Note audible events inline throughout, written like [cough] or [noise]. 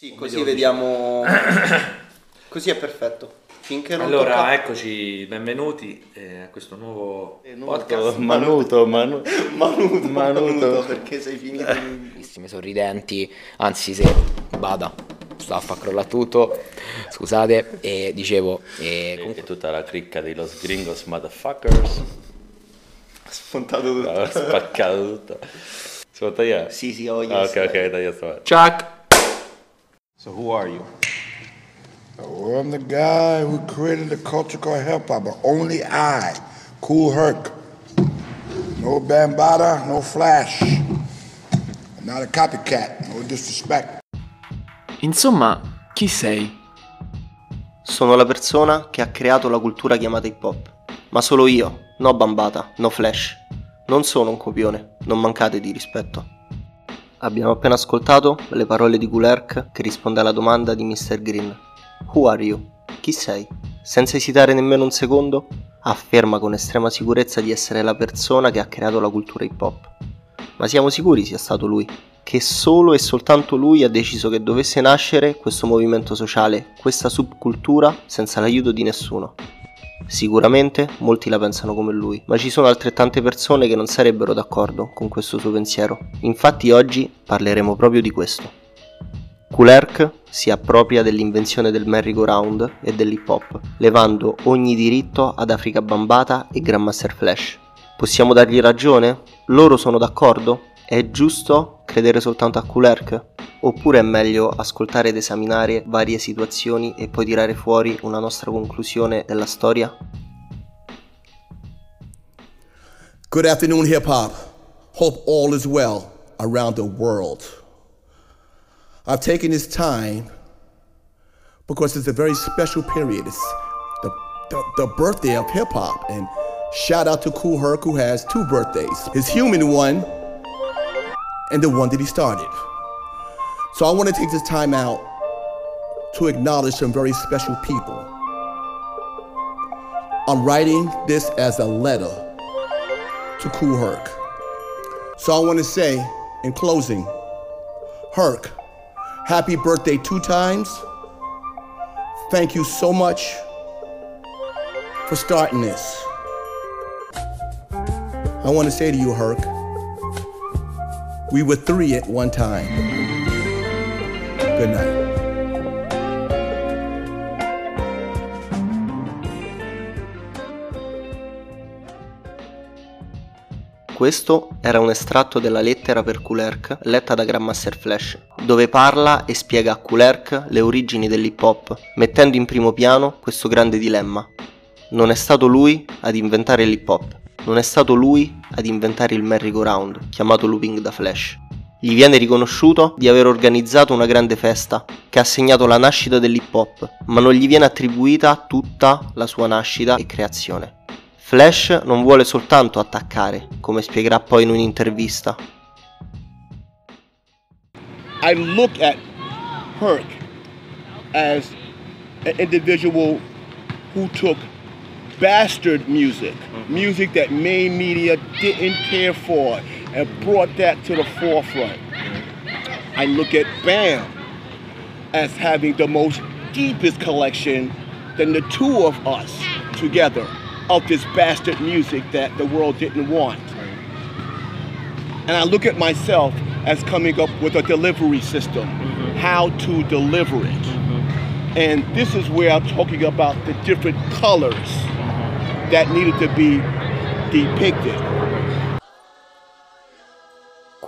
Sì, così vediamo. [coughs] così è perfetto. Finché non Allora, tocca- eccoci, benvenuti eh, a questo nuovo Nuovo podcast. Manuto, Manu- [laughs] Manuto, Manuto. Manuto, perché sei finito [laughs] in... sorridenti, anzi se bada, sta a far crollare tutto, scusate, e dicevo, e E comunque tutta la cricca di Los Gringos Motherfuckers. spuntato tutto. Ha spaccato tutto. Si può tagliare? Sì, sì, ho Ah, ok, ok, taglia sta parte. Chuck! So who are you? Oh, I'm the guy who created the culture called hip hop, but only I, Cool Herc. No Bambada, no Flash. I'm not a copycat, no disrespect. Insomma, chi sei? Sono la persona che ha creato la cultura chiamata hip hop. Ma solo io, no Bambata, no Flash. Non sono un copione, non mancate di rispetto. Abbiamo appena ascoltato le parole di Gulerk che risponde alla domanda di Mr. Green. Who are you? Chi sei? Senza esitare nemmeno un secondo, afferma con estrema sicurezza di essere la persona che ha creato la cultura hip hop. Ma siamo sicuri sia stato lui? Che solo e soltanto lui ha deciso che dovesse nascere questo movimento sociale, questa subcultura, senza l'aiuto di nessuno. Sicuramente molti la pensano come lui, ma ci sono altrettante persone che non sarebbero d'accordo con questo suo pensiero. Infatti oggi parleremo proprio di questo. Kulerk si appropria dell'invenzione del merry-go-round e dell'hip hop, levando ogni diritto ad Africa Bambata e Grandmaster Flash. Possiamo dargli ragione? Loro sono d'accordo? È giusto credere soltanto a Kulerk? Oppure è meglio ascoltare ed esaminare varie situazioni e poi tirare fuori una nostra conclusione della storia? Good afternoon, hip hop. Hope all is well around the world. I've taken this time because it's a very special period. It's the, the, the birthday of hip hop. And shout out to Cool Herc, who has two birthdays his human one and the one that he started. So I want to take this time out to acknowledge some very special people. I'm writing this as a letter to Cool Herc. So I want to say in closing, Herc, happy birthday two times. Thank you so much for starting this. I want to say to you, Herc, we were three at one time. Good night. Questo era un estratto della lettera per Kulerk letta da Grandmaster Flash, dove parla e spiega a Kulerk le origini dell'hip hop, mettendo in primo piano questo grande dilemma. Non è stato lui ad inventare l'hip hop, non è stato lui ad inventare il merry-go-round, chiamato looping da Flash. Gli viene riconosciuto di aver organizzato una grande festa che ha segnato la nascita dell'hip hop, ma non gli viene attribuita tutta la sua nascita e creazione. Flash non vuole soltanto attaccare, come spiegherà poi in un'intervista. I look at Herc as an individual who took bastard music, music that main media didn't care for, and brought that to the forefront. I look at BAM as having the most deepest collection than the two of us together of this bastard music that the world didn't want. And I look at myself as coming up with a delivery system, mm-hmm. how to deliver it. Mm-hmm. And this is where I'm talking about the different colors uh-huh. that needed to be depicted.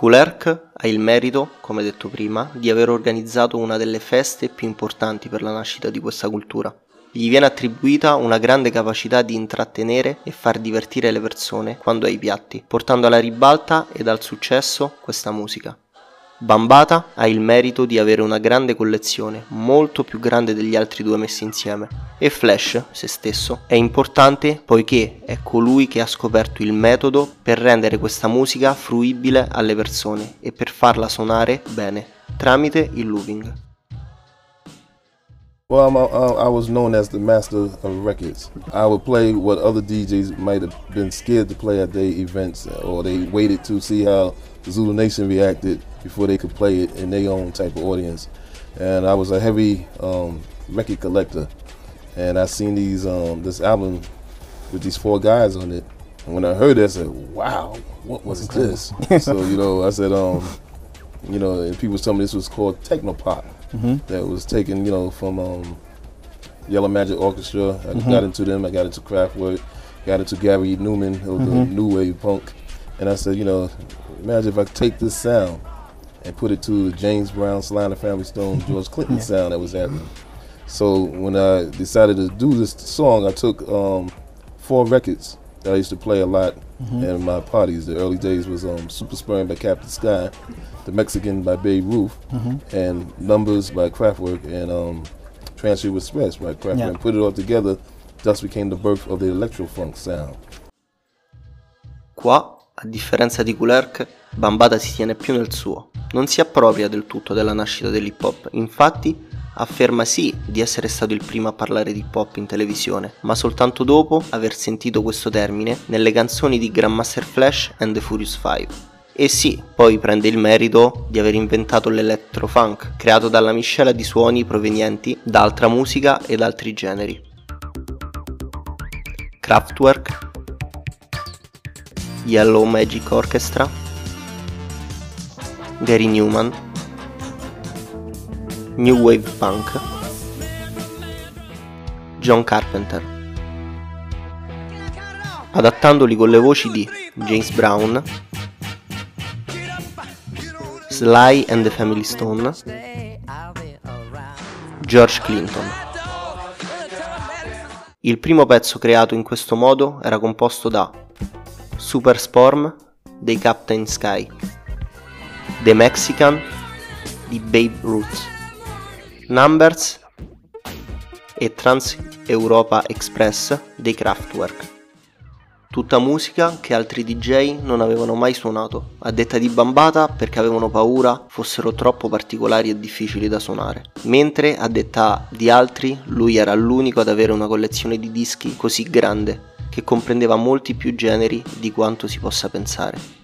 Kulerk ha il merito, come detto prima, di aver organizzato una delle feste più importanti per la nascita di questa cultura. Gli viene attribuita una grande capacità di intrattenere e far divertire le persone quando ha i piatti, portando alla ribalta ed al successo questa musica. Bambata ha il merito di avere una grande collezione, molto più grande degli altri due messi insieme. E Flash, se stesso, è importante poiché è colui che ha scoperto il metodo per rendere questa musica fruibile alle persone e per farla suonare bene, tramite il looping. Well, I'm, I was known as the master of records. I would play what other DJs might have been scared to play at their events, or they waited to see how the Zulu Nation reacted before they could play it in their own type of audience. and I was a heavy um, record collector, and I seen these um, this album with these four guys on it. And when I heard it, I said, "Wow, what was this?" so you know, I said, um, you know, and people told me this was called techno pop. That was taken, you know, from um, Yellow Magic Orchestra. I got into them. I got into Kraftwerk. Got into Gary Newman, who was the new wave punk. And I said, you know, imagine if I take this sound and put it to the James Brown, Sly Family Stone, [laughs] George Clinton sound that was happening. So when I decided to do this song, I took um, four records I used to play a lot in my parties. The early days was um, Super Sperm by Captain Sky, The Mexican by Babe Ruth, and Numbers by Kraftwerk, and um, Transfer Express by Kraftwerk. Yeah. And put it all together, thus became the birth of the electro funk sound. Qua, a differenza di Gulerk, Bambata si tiene più nel suo. Non si appropria del tutto della nascita dell'hip hop, infatti afferma sì di essere stato il primo a parlare di hip hop in televisione, ma soltanto dopo aver sentito questo termine nelle canzoni di Grandmaster Flash and the Furious Five. E sì, poi prende il merito di aver inventato l'electrofunk, creato dalla miscela di suoni provenienti da altra musica ed altri generi. Kraftwerk, Yellow Magic Orchestra, Gary Newman, New Wave Punk, John Carpenter, adattandoli con le voci di James Brown, Sly and the Family Stone, George Clinton. Il primo pezzo creato in questo modo era composto da Super Storm dei Captain Sky, The Mexican di Babe Ruth, Numbers e Trans Europa Express dei Kraftwerk. Tutta musica che altri DJ non avevano mai suonato, a detta di Bambata perché avevano paura fossero troppo particolari e difficili da suonare, mentre a detta di altri lui era l'unico ad avere una collezione di dischi così grande che comprendeva molti più generi di quanto si possa pensare.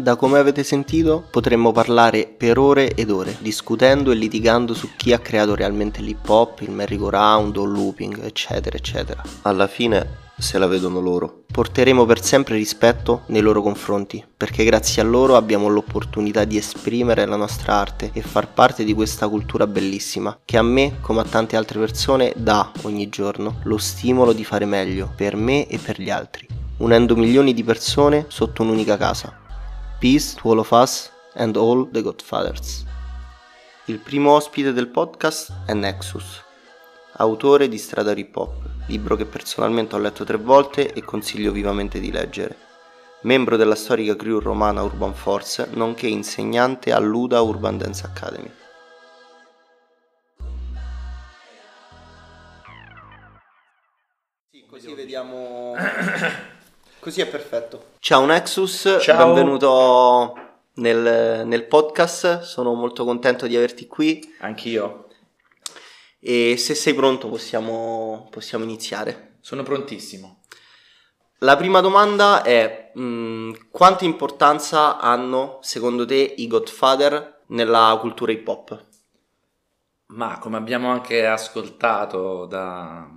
Da come avete sentito, potremmo parlare per ore ed ore, discutendo e litigando su chi ha creato realmente l'hip hop, il merry-go-round o il looping, eccetera, eccetera. Alla fine se la vedono loro. Porteremo per sempre rispetto nei loro confronti, perché grazie a loro abbiamo l'opportunità di esprimere la nostra arte e far parte di questa cultura bellissima, che a me, come a tante altre persone, dà ogni giorno lo stimolo di fare meglio per me e per gli altri, unendo milioni di persone sotto un'unica casa. Peace to all of us and all the Godfathers. Il primo ospite del podcast è Nexus, autore di Strada Hip Hop, libro che personalmente ho letto tre volte e consiglio vivamente di leggere. Membro della storica crew romana Urban Force, nonché insegnante all'UDA Urban Dance Academy. Sì, così vediamo. [coughs] Così è perfetto. Ciao Nexus, Ciao. benvenuto nel, nel podcast. Sono molto contento di averti qui. Anch'io. E se sei pronto possiamo, possiamo iniziare. Sono prontissimo. La prima domanda è mh, quanta importanza hanno secondo te i Godfather nella cultura hip hop? Ma come abbiamo anche ascoltato da-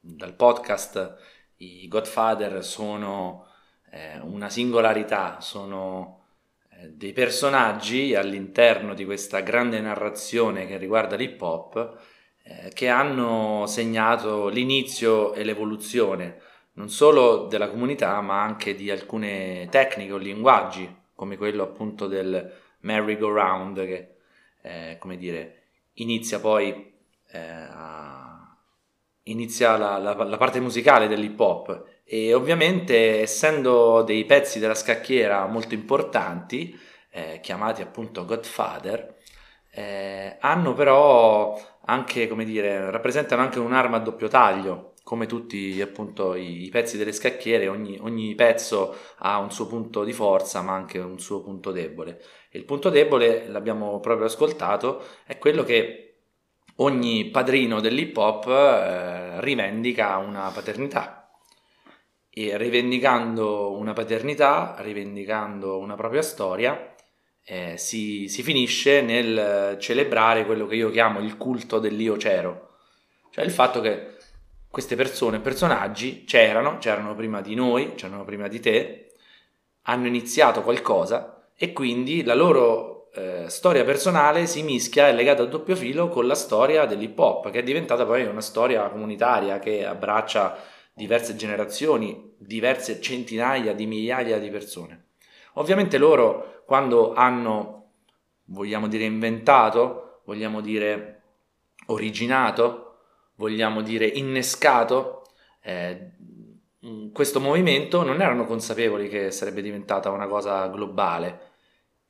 dal podcast, i Godfather sono eh, una singolarità, sono eh, dei personaggi all'interno di questa grande narrazione che riguarda l'hip hop eh, che hanno segnato l'inizio e l'evoluzione non solo della comunità ma anche di alcune tecniche o linguaggi come quello appunto del merry-go-round che eh, come dire inizia poi eh, a- inizia la, la- la parte musicale dell'hip hop. E ovviamente essendo dei pezzi della scacchiera molto importanti eh, chiamati appunto Godfather eh, hanno però anche come dire rappresentano anche un'arma a doppio taglio come tutti appunto i, i pezzi delle scacchiere ogni, ogni pezzo ha un suo punto di forza ma anche un suo punto debole. Il punto debole l'abbiamo proprio ascoltato è quello che ogni padrino dell'hip hop eh, rivendica una paternità. E rivendicando una paternità, rivendicando una propria storia, eh, si, si finisce nel celebrare quello che io chiamo il culto dell'io c'ero, cioè il fatto che queste persone, personaggi, c'erano, c'erano prima di noi, c'erano prima di te, hanno iniziato qualcosa e quindi la loro eh, storia personale si mischia, è legata a doppio filo con la storia dell'hip hop, che è diventata poi una storia comunitaria che abbraccia diverse generazioni, diverse centinaia di migliaia di persone. Ovviamente loro, quando hanno, vogliamo dire, inventato, vogliamo dire, originato, vogliamo dire, innescato eh, questo movimento, non erano consapevoli che sarebbe diventata una cosa globale.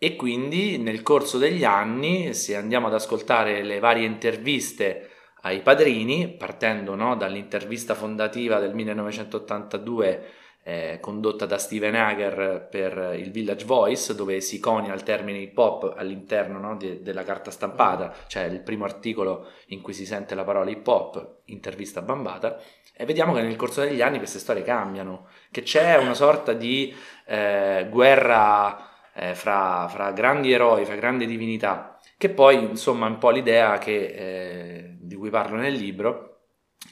E quindi nel corso degli anni, se andiamo ad ascoltare le varie interviste ai padrini, partendo no, dall'intervista fondativa del 1982 eh, condotta da Steven Hager per il Village Voice, dove si conia il termine hip hop all'interno no, de- della carta stampata, cioè il primo articolo in cui si sente la parola hip hop, intervista bambata, e vediamo che nel corso degli anni queste storie cambiano, che c'è una sorta di eh, guerra eh, fra, fra, grandi eroi, fra grandi divinità, che poi insomma è un po' l'idea che, eh, di cui parlo nel libro,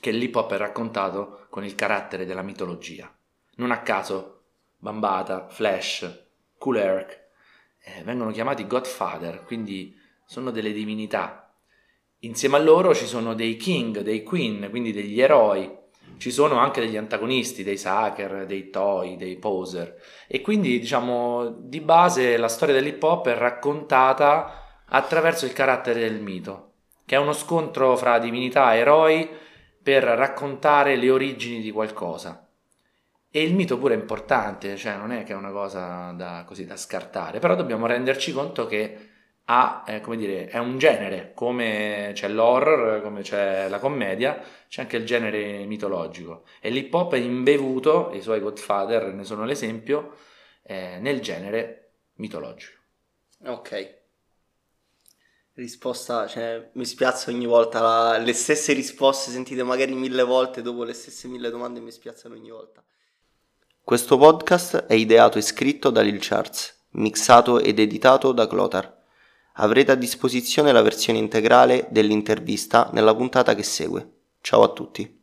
che l'hip hop è raccontato con il carattere della mitologia. Non a caso Bambata, Flash, Cool eh, vengono chiamati Godfather, quindi sono delle divinità. Insieme a loro ci sono dei king, dei queen, quindi degli eroi. Ci sono anche degli antagonisti, dei sucker, dei toy, dei poser. E quindi, diciamo, di base la storia dell'hip hop è raccontata attraverso il carattere del mito, che è uno scontro fra divinità e eroi per raccontare le origini di qualcosa. E il mito pure è importante, cioè non è che è una cosa da, così, da scartare, però dobbiamo renderci conto che ha, eh, come dire, è un genere, come c'è l'horror, come c'è la commedia, c'è anche il genere mitologico. E l'hip hop è imbevuto, i suoi Godfather ne sono l'esempio, eh, nel genere mitologico. Ok. Risposta, cioè, mi spiazza ogni volta la, le stesse risposte sentite magari mille volte dopo le stesse mille domande mi spiazzano ogni volta. Questo podcast è ideato e scritto da Lil Charles, mixato ed editato da Clotar. Avrete a disposizione la versione integrale dell'intervista nella puntata che segue. Ciao a tutti.